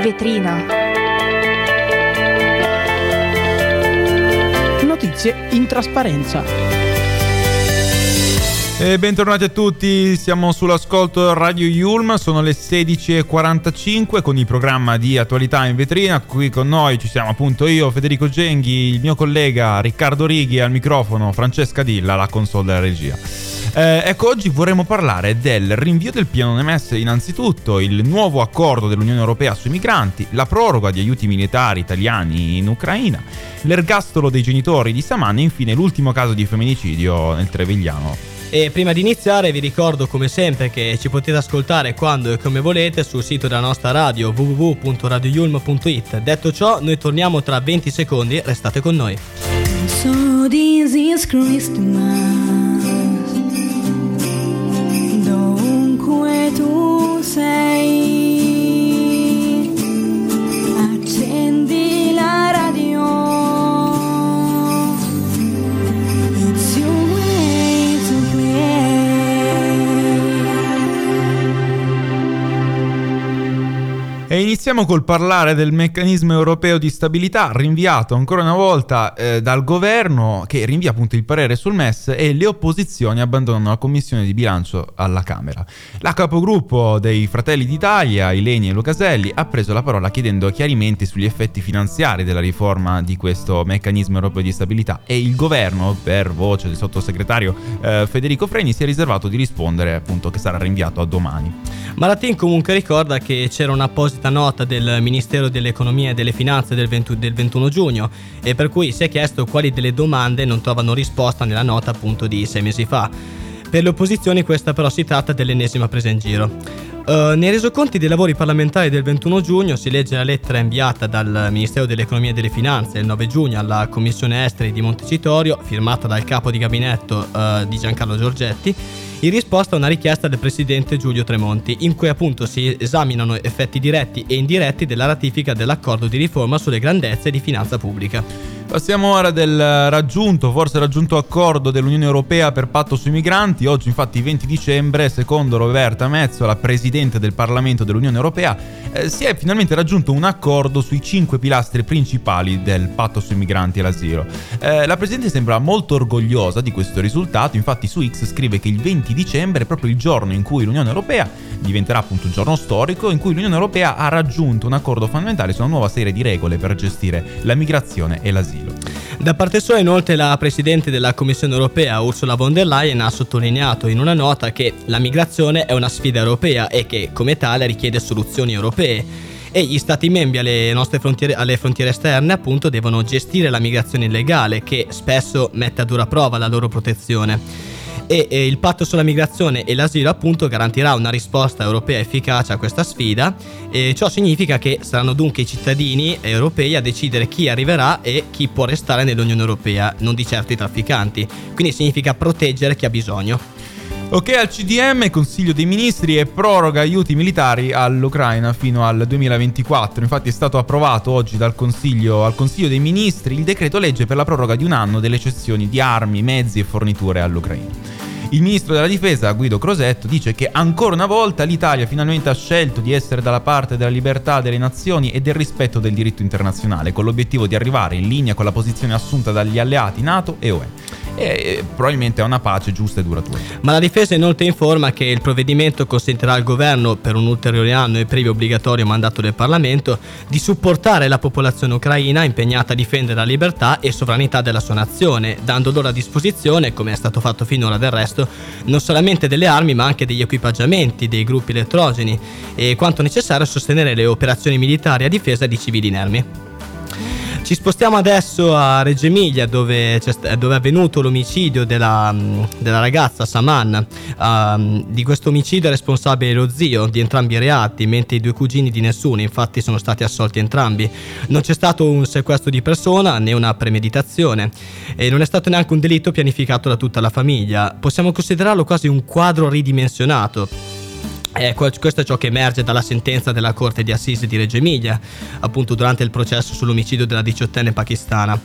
in vetrina. Notizie in trasparenza. E bentornati a tutti, siamo sull'ascolto Radio Yulm, sono le 16.45 con il programma di attualità in vetrina, qui con noi ci siamo appunto io, Federico Genghi, il mio collega Riccardo Righi al microfono, Francesca Dilla alla console della regia. Eh, ecco, oggi vorremmo parlare del rinvio del piano NMS innanzitutto, il nuovo accordo dell'Unione Europea sui migranti, la proroga di aiuti militari italiani in Ucraina, l'ergastolo dei genitori di Saman e infine l'ultimo caso di femminicidio nel Trevigliano. E prima di iniziare vi ricordo come sempre che ci potete ascoltare quando e come volete sul sito della nostra radio www.radioyulm.it. Detto ciò, noi torniamo tra 20 secondi, restate con noi. So this is Christmas. Iniziamo col parlare del meccanismo europeo di stabilità rinviato ancora una volta eh, dal governo che rinvia appunto il parere sul MES e le opposizioni abbandonano la commissione di bilancio alla Camera. La capogruppo dei Fratelli d'Italia, Ileni e Lucaselli, ha preso la parola chiedendo chiarimenti sugli effetti finanziari della riforma di questo meccanismo europeo di stabilità e il governo, per voce del sottosegretario eh, Federico Freni, si è riservato di rispondere appunto che sarà rinviato a domani. Malatin comunque ricorda che c'era un'apposita nota del Ministero dell'Economia e delle Finanze del, 20 del 21 giugno e per cui si è chiesto quali delle domande non trovano risposta nella nota appunto di sei mesi fa. Per le opposizioni questa però si tratta dell'ennesima presa in giro. Uh, nei resoconti dei lavori parlamentari del 21 giugno si legge la lettera inviata dal Ministero dell'Economia e delle Finanze il 9 giugno alla Commissione Esteri di Montecitorio, firmata dal capo di gabinetto uh, di Giancarlo Giorgetti, in risposta a una richiesta del presidente Giulio Tremonti, in cui appunto si esaminano effetti diretti e indiretti della ratifica dell'accordo di riforma sulle grandezze di finanza pubblica. Passiamo ora del raggiunto, forse raggiunto accordo dell'Unione Europea per patto sui migranti. Oggi, infatti, 20 dicembre, secondo Roberta Mezzola, presidente del Parlamento dell'Unione Europea, eh, si è finalmente raggiunto un accordo sui cinque pilastri principali del patto sui migranti e l'asilo. Eh, la presidente sembra molto orgogliosa di questo risultato, infatti su X scrive che il 20 dicembre è proprio il giorno in cui l'Unione Europea diventerà appunto un giorno storico in cui l'Unione Europea ha raggiunto un accordo fondamentale su una nuova serie di regole per gestire la migrazione e l'asilo. Da parte sua, inoltre, la Presidente della Commissione europea, Ursula von der Leyen, ha sottolineato in una nota che la migrazione è una sfida europea e che, come tale, richiede soluzioni europee. E gli Stati membri alle nostre frontiere, alle frontiere esterne, appunto, devono gestire la migrazione illegale, che spesso mette a dura prova la loro protezione e eh, il patto sulla migrazione e l'asilo appunto garantirà una risposta europea efficace a questa sfida e ciò significa che saranno dunque i cittadini europei a decidere chi arriverà e chi può restare nell'Unione Europea, non di certo i trafficanti. Quindi significa proteggere chi ha bisogno. Ok al CDM, Consiglio dei Ministri e proroga aiuti militari all'Ucraina fino al 2024. Infatti è stato approvato oggi dal Consiglio, al Consiglio dei Ministri il decreto legge per la proroga di un anno delle cessioni di armi, mezzi e forniture all'Ucraina. Il ministro della difesa, Guido Crosetto, dice che ancora una volta l'Italia finalmente ha scelto di essere dalla parte della libertà delle nazioni e del rispetto del diritto internazionale, con l'obiettivo di arrivare in linea con la posizione assunta dagli alleati NATO e UE e probabilmente a una pace giusta e duratura. Ma la difesa inoltre informa che il provvedimento consentirà al governo per un ulteriore anno e previo obbligatorio mandato del Parlamento di supportare la popolazione ucraina impegnata a difendere la libertà e sovranità della sua nazione, dando loro a disposizione, come è stato fatto finora del resto, non solamente delle armi ma anche degli equipaggiamenti, dei gruppi elettrogeni e quanto necessario a sostenere le operazioni militari a difesa di civili inermi. Ci spostiamo adesso a Reggio Emilia dove, dove è avvenuto l'omicidio della, della ragazza Saman. Uh, di questo omicidio è responsabile lo zio di entrambi i reati, mentre i due cugini di nessuno, infatti sono stati assolti entrambi. Non c'è stato un sequestro di persona né una premeditazione e non è stato neanche un delitto pianificato da tutta la famiglia. Possiamo considerarlo quasi un quadro ridimensionato Eh, que- questo è ciò che emerge dalla sentenza della Corte di Assise di Reggio Emilia, appunto durante il processo sull'omicidio della diciottenne pakistana.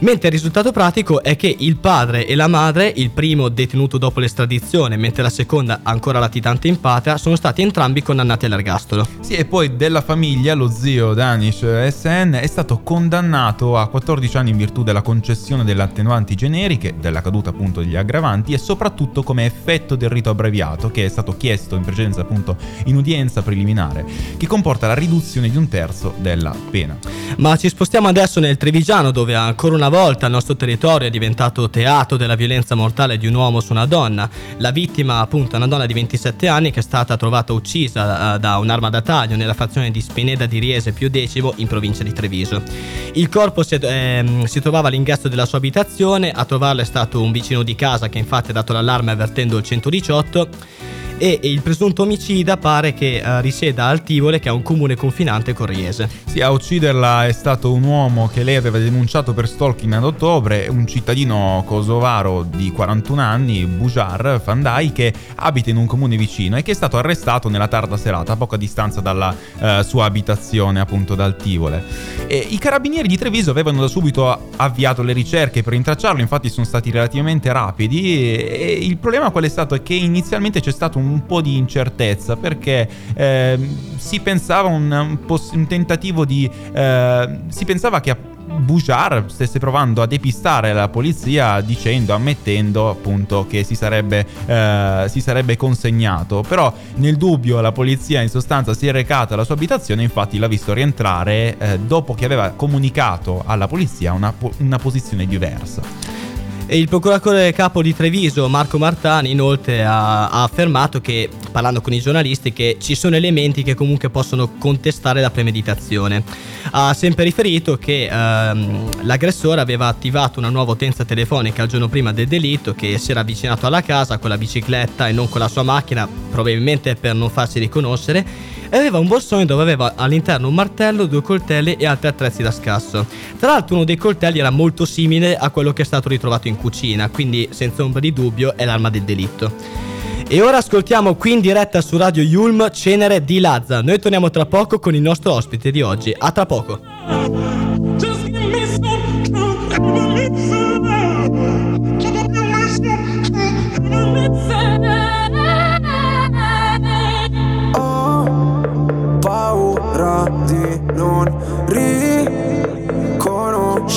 Mentre il risultato pratico è che il padre e la madre, il primo detenuto dopo l'estradizione, mentre la seconda ancora latitante in patria, sono stati entrambi condannati all'ergastolo. Sì, e poi della famiglia, lo zio Danish SN è stato condannato a 14 anni in virtù della concessione delle attenuanti generiche, della caduta appunto degli aggravanti e soprattutto come effetto del rito abbreviato che è stato chiesto in precedenza appunto in udienza preliminare, che comporta la riduzione di un terzo della pena. Ma ci spostiamo adesso nel Trevigiano dove ancora una volta il nostro territorio è diventato teatro della violenza mortale di un uomo su una donna. La vittima appunto è una donna di 27 anni che è stata trovata uccisa eh, da un'arma da taglio nella frazione di Spineda di Riese più decimo in provincia di Treviso. Il corpo si, ehm, si trovava all'ingresso della sua abitazione, a trovarlo è stato un vicino di casa che infatti ha dato l'allarme avvertendo il 118 e il presunto omicida pare che eh, risieda al Tivole che è un comune confinante con Riese. Sì, a ucciderla è stato un uomo che lei aveva denunciato per stalking ad ottobre, un cittadino kosovaro di 41 anni, Bujar Fandai, che abita in un comune vicino e che è stato arrestato nella tarda serata, a poca distanza dalla eh, sua abitazione, appunto dal Tivole. E I carabinieri di Treviso avevano da subito avviato le ricerche per rintracciarlo, infatti sono stati relativamente rapidi e il problema qual è stato? È che inizialmente c'è stato un po' di incertezza perché ehm, si pensava un, un tentativo di... eh, si pensava che Bouchard stesse provando a depistare la polizia dicendo, ammettendo appunto che si sarebbe, eh, si sarebbe consegnato. Però nel dubbio la polizia in sostanza si è recata alla sua abitazione, infatti l'ha visto rientrare eh, dopo che aveva comunicato alla polizia una, una posizione diversa. E il procuratore capo di Treviso, Marco Martani, inoltre ha, ha affermato che, parlando con i giornalisti, che ci sono elementi che comunque possono contestare la premeditazione. Ha sempre riferito che ehm, l'aggressore aveva attivato una nuova utenza telefonica il giorno prima del delitto, che si era avvicinato alla casa con la bicicletta e non con la sua macchina, probabilmente per non farsi riconoscere e aveva un borsone dove aveva all'interno un martello, due coltelli e altri attrezzi da scasso. Tra l'altro uno dei coltelli era molto simile a quello che è stato ritrovato in cucina, quindi senza ombra di dubbio è l'arma del delitto. E ora ascoltiamo qui in diretta su Radio Yulm Cenere di Lazza. Noi torniamo tra poco con il nostro ospite di oggi. A tra poco.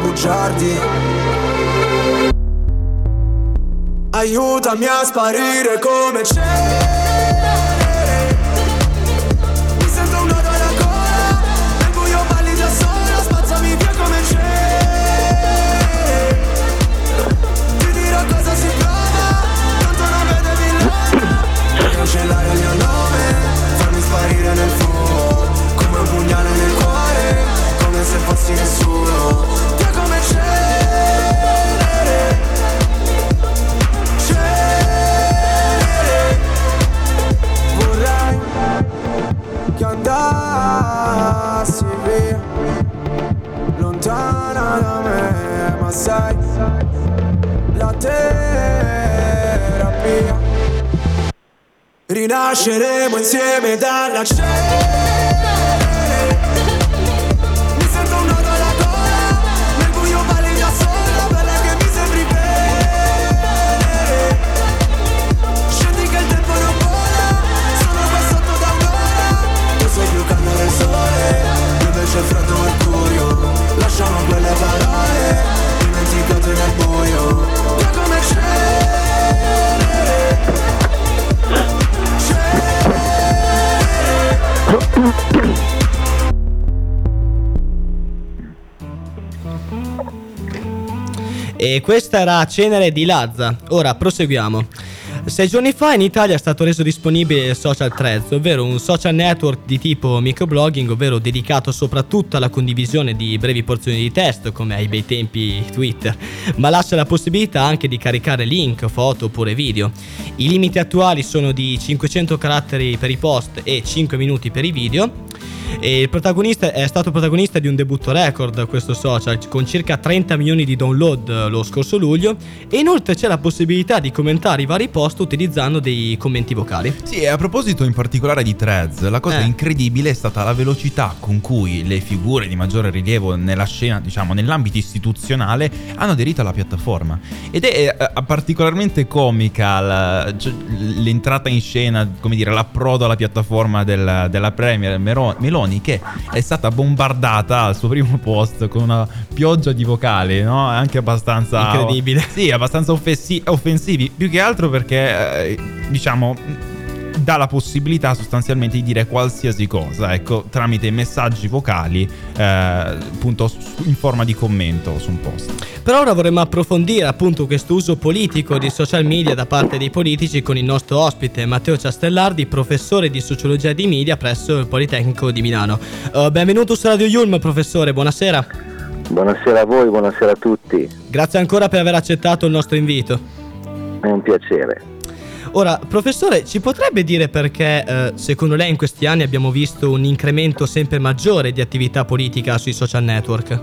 bugiardi. Aiutami a sparire come cenere Mi sento un nodo alla gola Nel buio balli da sola Spazzami via come cenere Ti dirò cosa si prova Tanto non vedevi cancellare il mio nome Farmi sparire nel fumo Come un pugnale nel cuore Come se fossi nessuno sai, la terapia. Rinasceremo insieme dalla cenere. Mi sento un nodo E questa era Cenere di Lazza. Ora proseguiamo. Sei giorni fa in Italia è stato reso disponibile il social threads, ovvero un social network di tipo microblogging, ovvero dedicato soprattutto alla condivisione di brevi porzioni di testo, come ai bei tempi Twitter, ma lascia la possibilità anche di caricare link, foto oppure video. I limiti attuali sono di 500 caratteri per i post e 5 minuti per i video. E il protagonista è stato protagonista di un debutto record questo social con circa 30 milioni di download eh, lo scorso luglio e inoltre c'è la possibilità di commentare i vari post utilizzando dei commenti vocali. Sì, e a proposito in particolare di threads, la cosa Eh. incredibile è stata la velocità con cui le figure di maggiore rilievo nella scena, diciamo, nell'ambito istituzionale hanno aderito alla piattaforma. Ed è eh, particolarmente comica la- cioè, l'entrata in scena, come dire, l'approdo alla piattaforma del- della Premier Mero- Meloni che è stata bombardata al suo primo post con una pioggia di vocali, no? Anche abbastanza Incredibile. sì, abbastanza offessi- offensivi, più che altro perché, eh, diciamo, dà la possibilità sostanzialmente di dire qualsiasi cosa, ecco, tramite messaggi vocali, eh, appunto in forma di commento su un post. Per ora vorremmo approfondire appunto questo uso politico di social media da parte dei politici con il nostro ospite Matteo Ciastellardi, professore di sociologia di media presso il Politecnico di Milano. Eh, benvenuto su Radio Yulm, professore, buonasera. Buonasera a voi, buonasera a tutti, Grazie ancora per aver accettato il nostro invito. è un piacere. Ora, professore, ci potrebbe dire perché eh, secondo lei in questi anni abbiamo visto un incremento sempre maggiore di attività politica sui social network?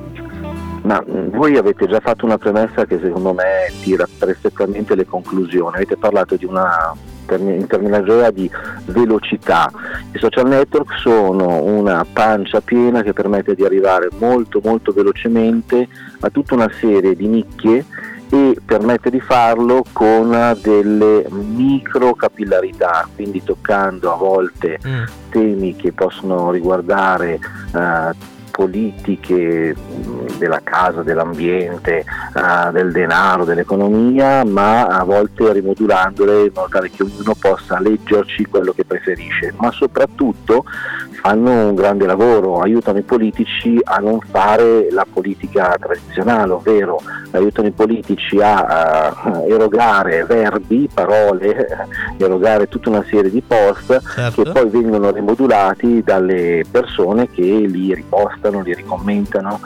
Ma mh, voi avete già fatto una premessa che secondo me tira perfettamente le conclusioni. Avete parlato di una in terminologia di velocità. I social network sono una pancia piena che permette di arrivare molto molto velocemente a tutta una serie di nicchie e permette di farlo con delle micro capillarità, quindi toccando a volte temi che possono riguardare eh, politiche della casa, dell'ambiente, eh, del denaro, dell'economia, ma a volte rimodulandole in modo tale che ognuno possa leggerci quello che preferisce, ma soprattutto fanno un grande lavoro, aiutano i politici a non fare la politica tradizionale, ovvero aiutano i politici a, a erogare verbi, parole, erogare tutta una serie di post Certo. che poi vengono rimodulati dalle persone che li ripostano, li ricommentano.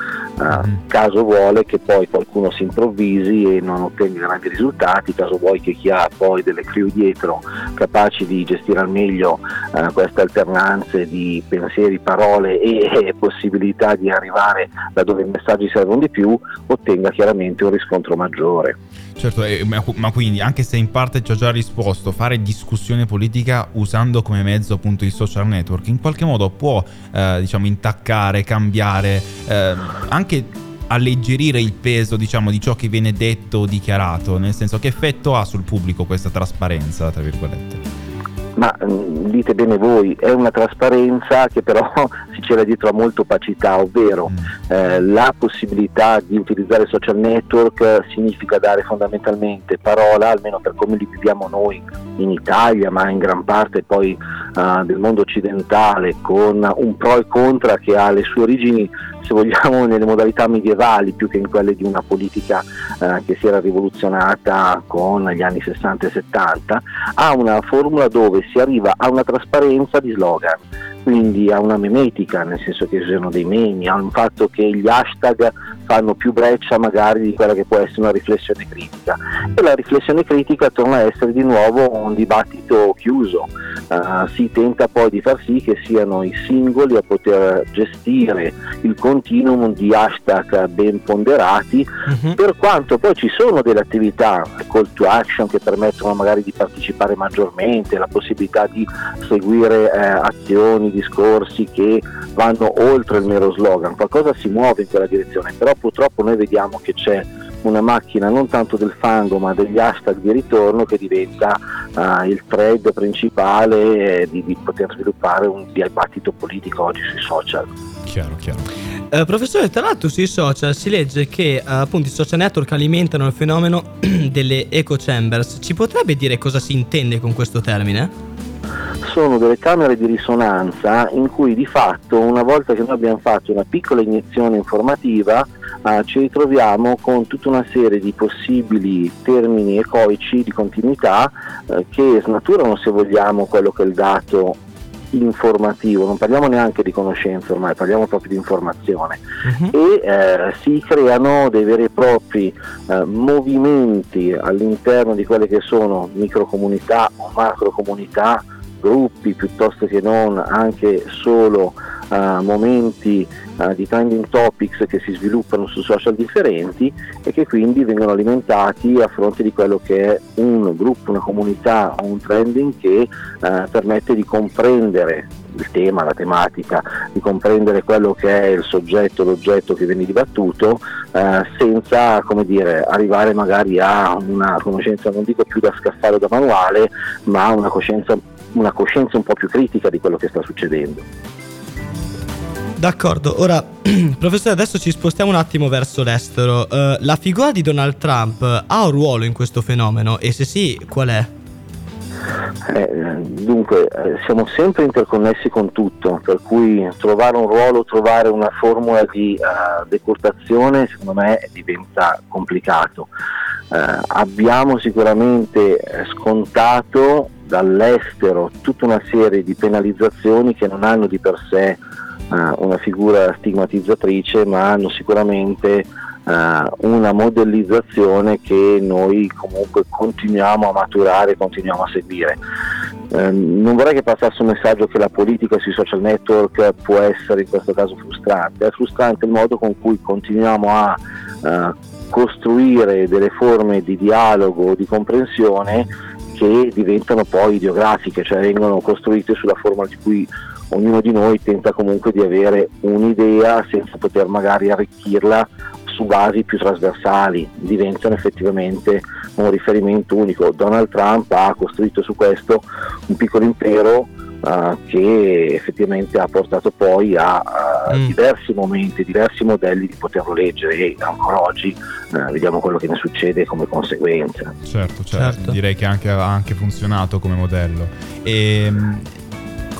Mhm. caso vuole che poi qualcuno si improvvisi e non ottenga grandi risultati, caso vuoi che chi ha poi delle crew dietro capaci di gestire al meglio eh, queste alternanze di pensieri, parole e, e possibilità di arrivare da dove i messaggi servono di più, ottenga chiaramente un riscontro maggiore. Certo, eh, ma, ma quindi anche se in parte ci ho già risposto, fare discussione politica usando come mezzo appunto i social network in qualche modo può eh, diciamo intaccare, cambiare, eh, anche alleggerire il peso diciamo di ciò che viene detto o dichiarato, nel senso che effetto ha sul pubblico questa trasparenza, tra virgolette. Ma mh, dite bene voi, è una trasparenza che però si cela dietro a molta opacità, ovvero Mm. eh, la possibilità di utilizzare social network eh, significa dare fondamentalmente parola, almeno per come li viviamo noi in Italia, ma in gran parte poi eh, del mondo occidentale, con un pro e contra che ha le sue origini, se vogliamo, nelle modalità medievali più che in quelle di una politica eh, che si era rivoluzionata con gli anni 60 e 70, ha una formula dove si arriva a una trasparenza di slogan, quindi a una memetica, nel senso che ci sono dei memi, a un fatto che gli hashtag fanno più breccia magari di quella che può essere una riflessione critica. E la riflessione critica torna a essere di nuovo un dibattito chiuso. Uh, si tenta poi di far sì che siano i singoli a poter gestire il continuum di hashtag ben ponderati, Mhm. per quanto poi ci sono delle attività call to action che permettono magari di partecipare maggiormente, la possibilità di seguire eh, azioni, discorsi che vanno oltre il mero slogan, qualcosa si muove in quella direzione, però purtroppo noi vediamo che c'è una macchina non tanto del fango ma degli hashtag di ritorno che diventa eh, il thread principale eh, di, di poter sviluppare un dibattito politico oggi sui social. Chiaro, chiaro. Eh, professore, tra l'altro sui social si legge che eh, appunto i social network alimentano il fenomeno delle echo chambers. Ci potrebbe dire cosa si intende con questo termine? Sono delle camere di risonanza in cui di fatto una volta che noi abbiamo fatto una piccola iniezione informativa eh, ci ritroviamo con tutta una serie di possibili termini ecoici di continuità eh, che snaturano se vogliamo quello che è il dato informativo, non parliamo neanche di conoscenza ormai, parliamo proprio di informazione Mhm. e eh, si creano dei veri e propri eh, movimenti all'interno di quelle che sono microcomunità o macrocomunità, gruppi piuttosto che non anche solo eh, momenti eh, di trending topics che si sviluppano su social differenti e che quindi vengono alimentati a fronte di quello che è un gruppo, una comunità o un trending che eh, permette di comprendere il tema, la tematica, di comprendere quello che è il soggetto, l'oggetto che viene dibattuto eh, senza dire, arrivare magari a una conoscenza, non dico più da scaffale o da manuale, ma una coscienza, una coscienza un po' più critica di quello che sta succedendo. D'accordo, ora professore adesso ci spostiamo un attimo verso l'estero. Eh, la figura di Donald Trump ha un ruolo in questo fenomeno e se sì, qual è? Eh, dunque, eh, siamo sempre interconnessi con tutto, per cui trovare un ruolo, trovare una formula di eh, decurtazione, secondo me diventa complicato. Eh, abbiamo sicuramente scontato dall'estero tutta una serie di penalizzazioni che non hanno di per sé eh, una figura stigmatizzatrice, ma hanno sicuramente eh, una modellizzazione che noi comunque continuiamo a maturare, continuiamo a seguire. Eh, non vorrei che passasse un messaggio che la politica sui social network può essere in questo caso frustrante, è frustrante il modo con cui continuiamo a eh, costruire delle forme di dialogo, di comprensione che diventano poi ideografiche, cioè vengono costruite sulla forma di cui ognuno di noi tenta comunque di avere un'idea senza poter magari arricchirla su basi più trasversali, diventano effettivamente un riferimento unico. Donald Trump ha costruito su questo un piccolo impero eh, che effettivamente ha portato poi a Mm. diversi momenti, diversi modelli di poterlo leggere e ancora oggi eh, vediamo quello che ne succede come conseguenza. Certo, certo, Certo. direi che anche, ha anche funzionato come modello. E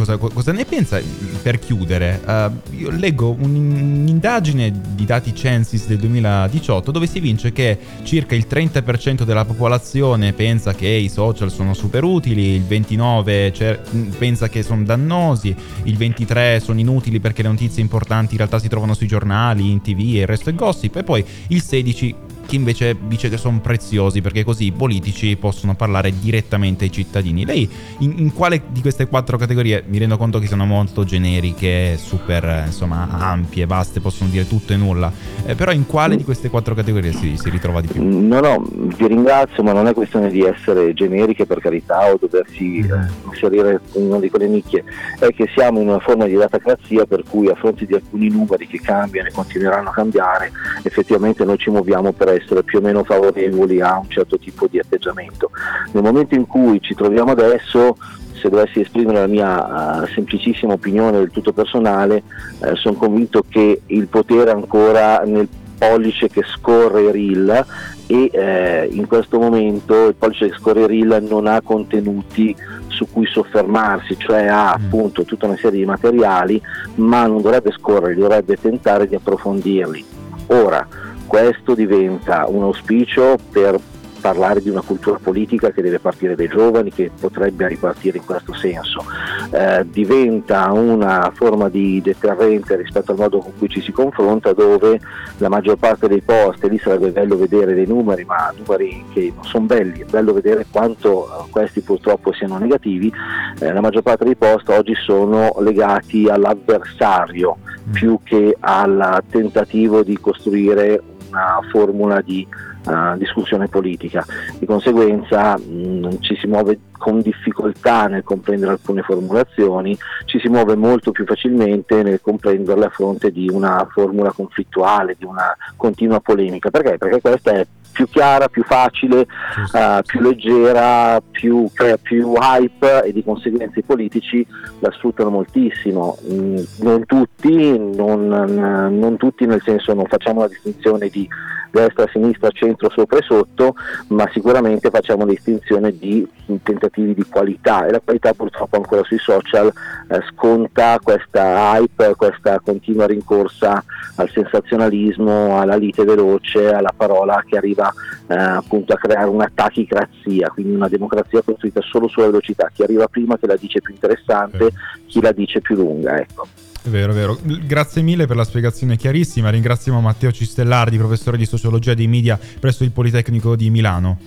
cosa, cosa ne pensa per chiudere? eh, io leggo un'indagine di dati Censis del 2018 dove si evince che circa il 30% della popolazione pensa che i social sono super utili, il 29% cer- pensa che sono dannosi, il 23% sono inutili perché le notizie importanti in realtà si trovano sui giornali, in tv e il resto è gossip e poi il 16% chi invece dice che sono preziosi perché così i politici possono parlare direttamente ai cittadini. Lei in, in quale di queste quattro categorie mi rendo conto che sono molto generiche, super insomma ampie, vaste, possono dire tutto e nulla, eh, però in quale di queste quattro categorie si, si ritrova di più? No, no, vi ringrazio, ma non è questione di essere generiche per carità o doversi eh, inserire in una di quelle nicchie, è che siamo in una forma di datacrazia per cui a fronte di alcuni numeri che cambiano e continueranno a cambiare, effettivamente noi ci muoviamo per essere più o meno favorevoli a un certo tipo di atteggiamento. Nel momento in cui ci troviamo adesso, se dovessi esprimere la mia eh, semplicissima opinione del tutto personale, eh, sono convinto che il potere è ancora nel pollice che scorre il reel e eh, in questo momento il pollice che scorre il reel non ha contenuti su cui soffermarsi, cioè ha Mm. appunto tutta una serie di materiali, ma non dovrebbe scorrere, dovrebbe tentare di approfondirli. Ora, questo diventa un auspicio per parlare di una cultura politica che deve partire dai giovani, che potrebbe ripartire in questo senso. Eh, diventa una forma di deterrente rispetto al modo con cui ci si confronta, dove la maggior parte dei posti, lì sarebbe bello vedere dei numeri, ma numeri che non sono belli, è bello vedere quanto eh, questi purtroppo siano negativi, eh, la maggior parte dei post oggi sono legati all'avversario più che al tentativo di costruire una formula di eh, discussione politica. Di conseguenza mh, ci si muove con difficoltà nel comprendere alcune formulazioni, ci si muove molto più facilmente nel comprenderle a fronte di una formula conflittuale, di una continua polemica. Perché? Perché questa è più chiara, più facile, eh, più leggera, più, crea più hype e di conseguenza i politici la sfruttano moltissimo. Mm, non tutti, non, non tutti nel senso non facciamo la distinzione di destra, sinistra, centro, sopra e sotto, ma sicuramente facciamo distinzione di tentativi di qualità e la qualità purtroppo ancora sui social eh, sconta questa hype, questa continua rincorsa al sensazionalismo, alla lite veloce, alla parola che arriva eh, appunto a creare una tachicrazia, quindi una democrazia costruita solo sulla velocità, chi arriva prima che la dice più interessante, chi la dice più lunga. Ecco. È vero, è vero. Grazie mille per la spiegazione chiarissima. Ringraziamo Matteo Cistellardi, professore di sociologia dei media presso il Politecnico di Milano.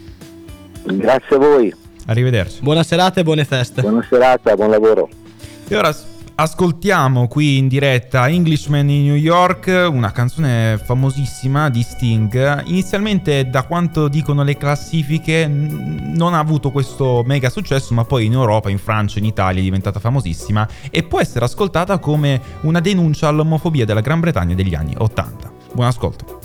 Grazie a voi. Arrivederci. Buona serata e buone feste. Buona serata, buon lavoro. E ora ascoltiamo qui in diretta Englishman in New York, una canzone famosissima di Sting. Inizialmente, da quanto dicono le classifiche, non ha avuto questo mega successo, ma poi in Europa, in Francia, in Italia è diventata famosissima e può essere ascoltata come una denuncia all'omofobia della Gran Bretagna degli anni 80. Buon ascolto.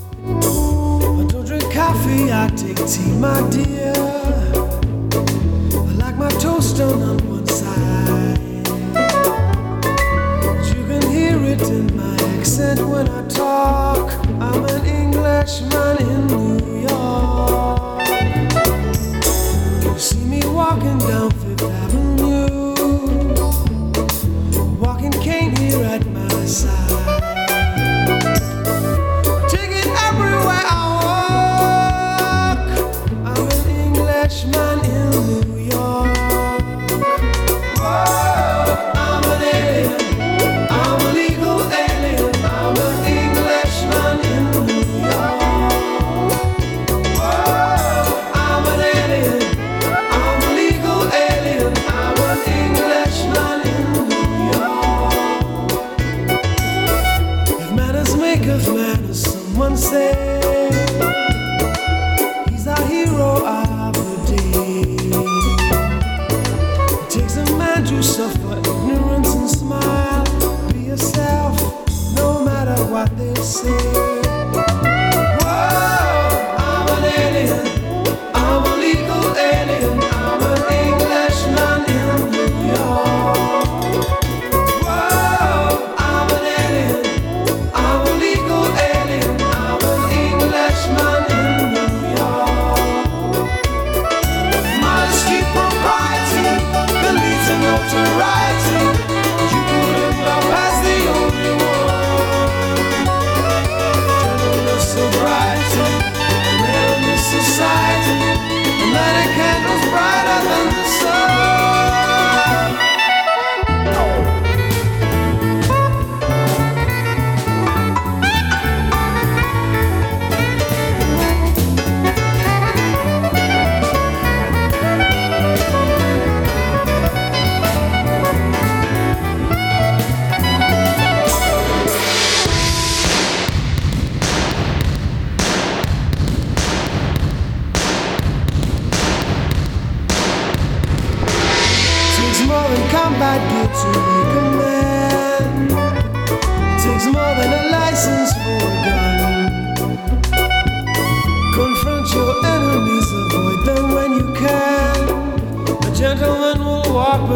I in my accent when I talk. I'm an Englishman in New York. You see me walking down Fifth Avenue, walking cane here at my side.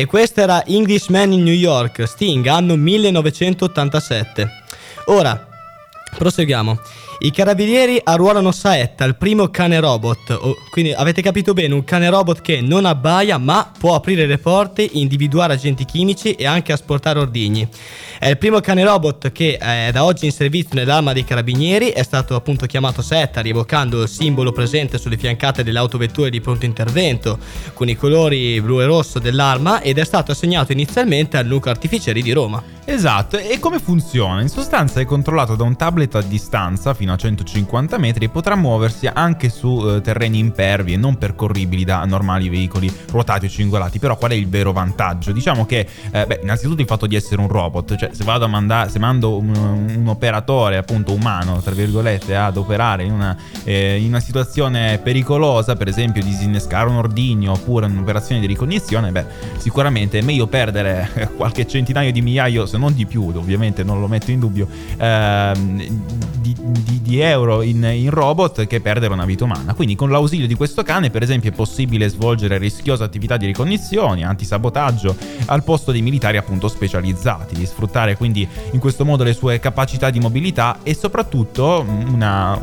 E questo era Englishman in New York, Sting, anno 1987. Ora, proseguiamo. I carabinieri arruolano Saetta, il primo cane robot. Quindi avete capito bene, un cane robot che non abbaia ma può aprire le porte, individuare agenti chimici e anche asportare ordigni. È il primo cane robot che è da oggi in servizio nell'arma dei carabinieri, è stato appunto chiamato Saetta rievocando il simbolo presente sulle fiancate delle autovetture di pronto intervento con i colori blu e rosso dell'arma ed è stato assegnato inizialmente al nucleo artificieri di Roma. Esatto, e come funziona? In sostanza è controllato da un tablet a distanza fino a 150 metri e potrà muoversi anche su eh, terreni impervi e non percorribili da normali veicoli ruotati o cingolati. Però qual è il vero vantaggio? Diciamo che, eh, beh, innanzitutto il fatto di essere un robot, cioè se vado a mandare, se mando un, un operatore appunto umano, tra virgolette, ad operare in una, eh, in una situazione pericolosa, per esempio disinnescare un ordigno oppure un'operazione di ricognizione, beh, sicuramente è meglio perdere qualche centinaio di migliaio, se non di più, ovviamente non lo metto in dubbio, ehm, di, di- di euro in, in robot che perdere una vita umana. Quindi con l'ausilio di questo cane, per esempio, è possibile svolgere rischiose attività di ricognizione, antisabotaggio, al posto dei militari appunto specializzati, di sfruttare quindi in questo modo le sue capacità di mobilità e soprattutto una,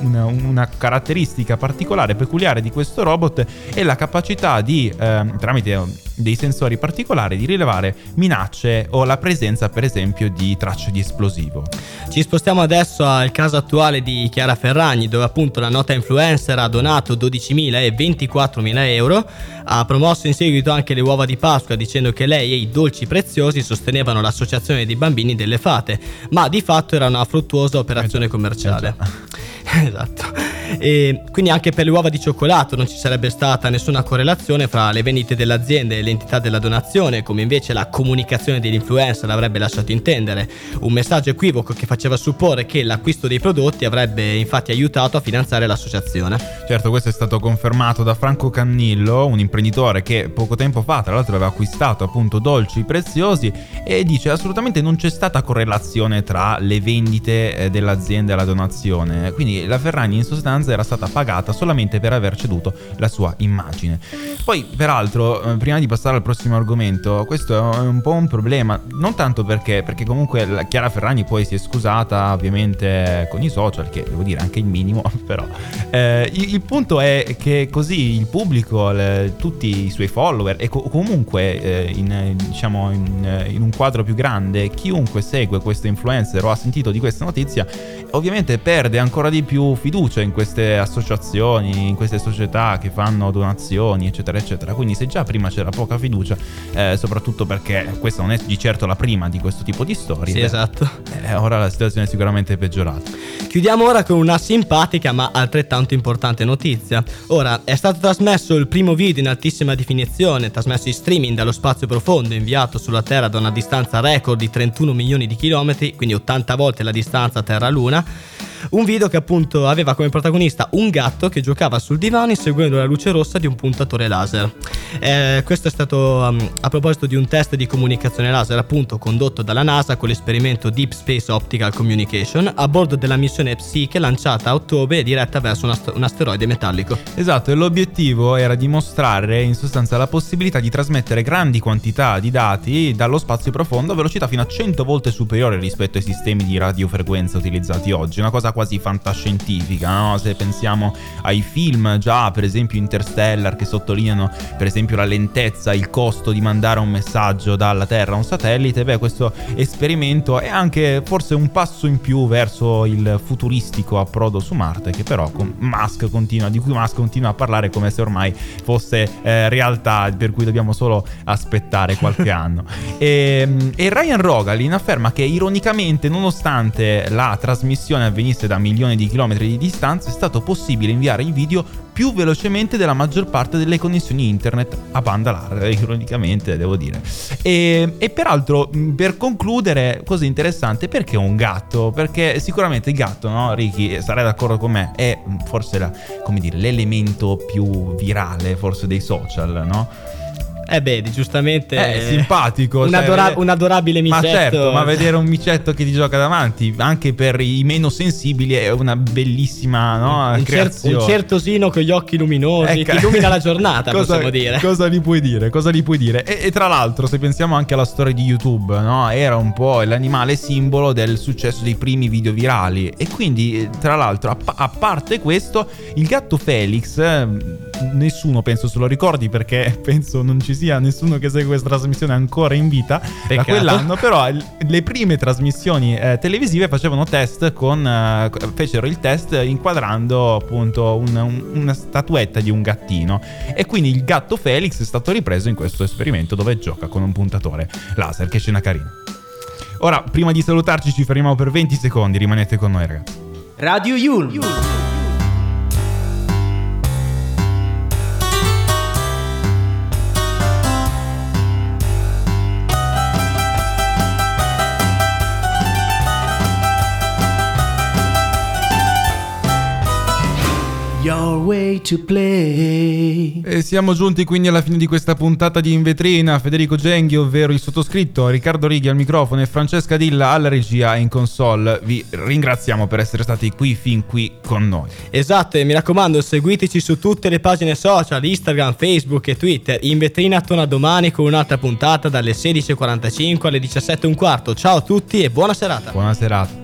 una- una caratteristica particolare, peculiare di questo robot è la capacità di, ehm, tramite dei sensori particolari, di rilevare minacce o la presenza per esempio di tracce di esplosivo. Ci spostiamo adesso al caso attuale di Chiara Ferragni, dove appunto la nota influencer ha donato 12.000 e 24.000 euro, ha promosso in seguito anche le uova di Pasqua dicendo che lei e i dolci preziosi sostenevano l'associazione dei bambini delle fate, ma di fatto era una fruttuosa operazione commerciale. esatto. E quindi anche per le uova di cioccolato non ci sarebbe stata nessuna correlazione fra le vendite dell'azienda e l'entità della donazione, come invece la comunicazione dell'influencer avrebbe lasciato intendere. Un messaggio equivoco che faceva supporre che l'acquisto dei prodotti avrebbe infatti aiutato a finanziare l'associazione. Certo, questo è stato confermato da Franco Cannillo, un imprenditore che poco tempo fa, tra l'altro, aveva acquistato appunto dolci preziosi e dice assolutamente non c'è stata correlazione tra le vendite eh, dell'azienda e la donazione. Quindi la Ferragni in sostanza era stata pagata solamente per aver ceduto la sua immagine. Poi, peraltro, eh, prima di passare al prossimo argomento, questo è un po' un problema, non tanto perché, perché comunque Chiara Ferragni poi si è scusata ovviamente con i social, che devo dire anche il minimo, però eh, il, il punto è che così il pubblico, le- tutti i suoi follower e co- comunque eh, in, diciamo in, in un quadro più grande, chiunque segue questo influencer o ha sentito di questa notizia, ovviamente perde ancora di più fiducia in queste associazioni, in queste società che fanno donazioni, eccetera, eccetera. Quindi se già prima c'era poca fiducia, eh, soprattutto perché questa non è di certo la prima di questo tipo di storie, Sì, esatto. eh, ora la situazione è sicuramente peggiorata. Chiudiamo ora con una simpatica ma altrettanto importante notizia. Ora, è stato trasmesso il primo video in altissima definizione, trasmesso in streaming dallo spazio profondo, inviato sulla Terra da una distanza record di 31 milioni di chilometri, quindi 80 volte la distanza Terra-Luna. Un video che appunto aveva come protagonista un gatto che giocava sul divano inseguendo la luce rossa di un puntatore laser. Eh, questo è stato um, a proposito di un test di comunicazione laser appunto condotto dalla NASA con l'esperimento Deep Space Optical Communication a bordo della missione Psyche lanciata a ottobre e diretta verso un, ast- un asteroide metallico. Esatto, e l'obiettivo era dimostrare in sostanza la possibilità di trasmettere grandi quantità di dati dallo spazio profondo a velocità fino a 100 volte superiore rispetto ai sistemi di radiofrequenza utilizzati oggi, una cosa quasi fantascientifica, no? Se pensiamo ai film già, per esempio Interstellar, che sottolineano per esempio la lentezza, il costo di mandare un messaggio dalla Terra a un satellite, beh questo esperimento è anche forse un passo in più verso il futuristico approdo su Marte, che però con Musk continua, di cui Musk continua a parlare come se ormai fosse eh, realtà, per cui dobbiamo solo aspettare qualche anno. E, e Ryan Rogalin afferma che ironicamente, nonostante la trasmissione avvenisse da milioni di chilometri di distanza, è stato possibile inviare il video più velocemente della maggior parte delle connessioni internet a banda larga, ironicamente devo dire. E, e peraltro, mh, per concludere, cosa interessante, perché un gatto? Perché sicuramente il gatto, no, Ricky, sarai d'accordo con me, è mh, forse la- dire, l'elemento più virale forse dei social, no? Eh vedi, giustamente... È simpatico. Un, cioè, adora- un adorabile Ma micetto. certo, ma vedere un micetto che ti gioca davanti, anche per i meno sensibili, è una bellissima no, un, cer- creazione. un certosino con gli occhi luminosi, Ecco. ti illumina la giornata, cosa, possiamo dire. Cosa gli puoi dire? Cosa gli puoi dire? E, e tra l'altro, se pensiamo anche alla storia di YouTube, no? Era un po' l'animale simbolo del successo dei primi video virali. E quindi, eh, tra l'altro, a, pa- a parte questo, il gatto Felix, eh, nessuno penso se lo ricordi perché penso non ci sia nessuno che segue questa trasmissione ancora in vita da Peccato. quell'anno, però le prime trasmissioni eh, televisive facevano test con, eh, fecero il test inquadrando appunto un- un- una statuetta di un gattino e quindi il gatto Felix è stato ripreso in questo esperimento dove gioca con un puntatore laser, che scena carina. Ora, prima di salutarci ci fermiamo per 20 secondi, rimanete con noi ragazzi. Radio Yulm. Your way to play. E siamo giunti quindi alla fine di questa puntata di In Vetrina. Federico Genghi, ovvero il sottoscritto, Riccardo Righi al microfono e Francesca Dilla alla regia e in console. Vi ringraziamo per essere stati qui fin qui con noi. Esatto, e mi raccomando, seguiteci su tutte le pagine social, Instagram, Facebook e Twitter. In vetrina torna domani con un'altra puntata dalle 16.45 alle 17.15. Ciao a tutti e buona serata. Buona serata.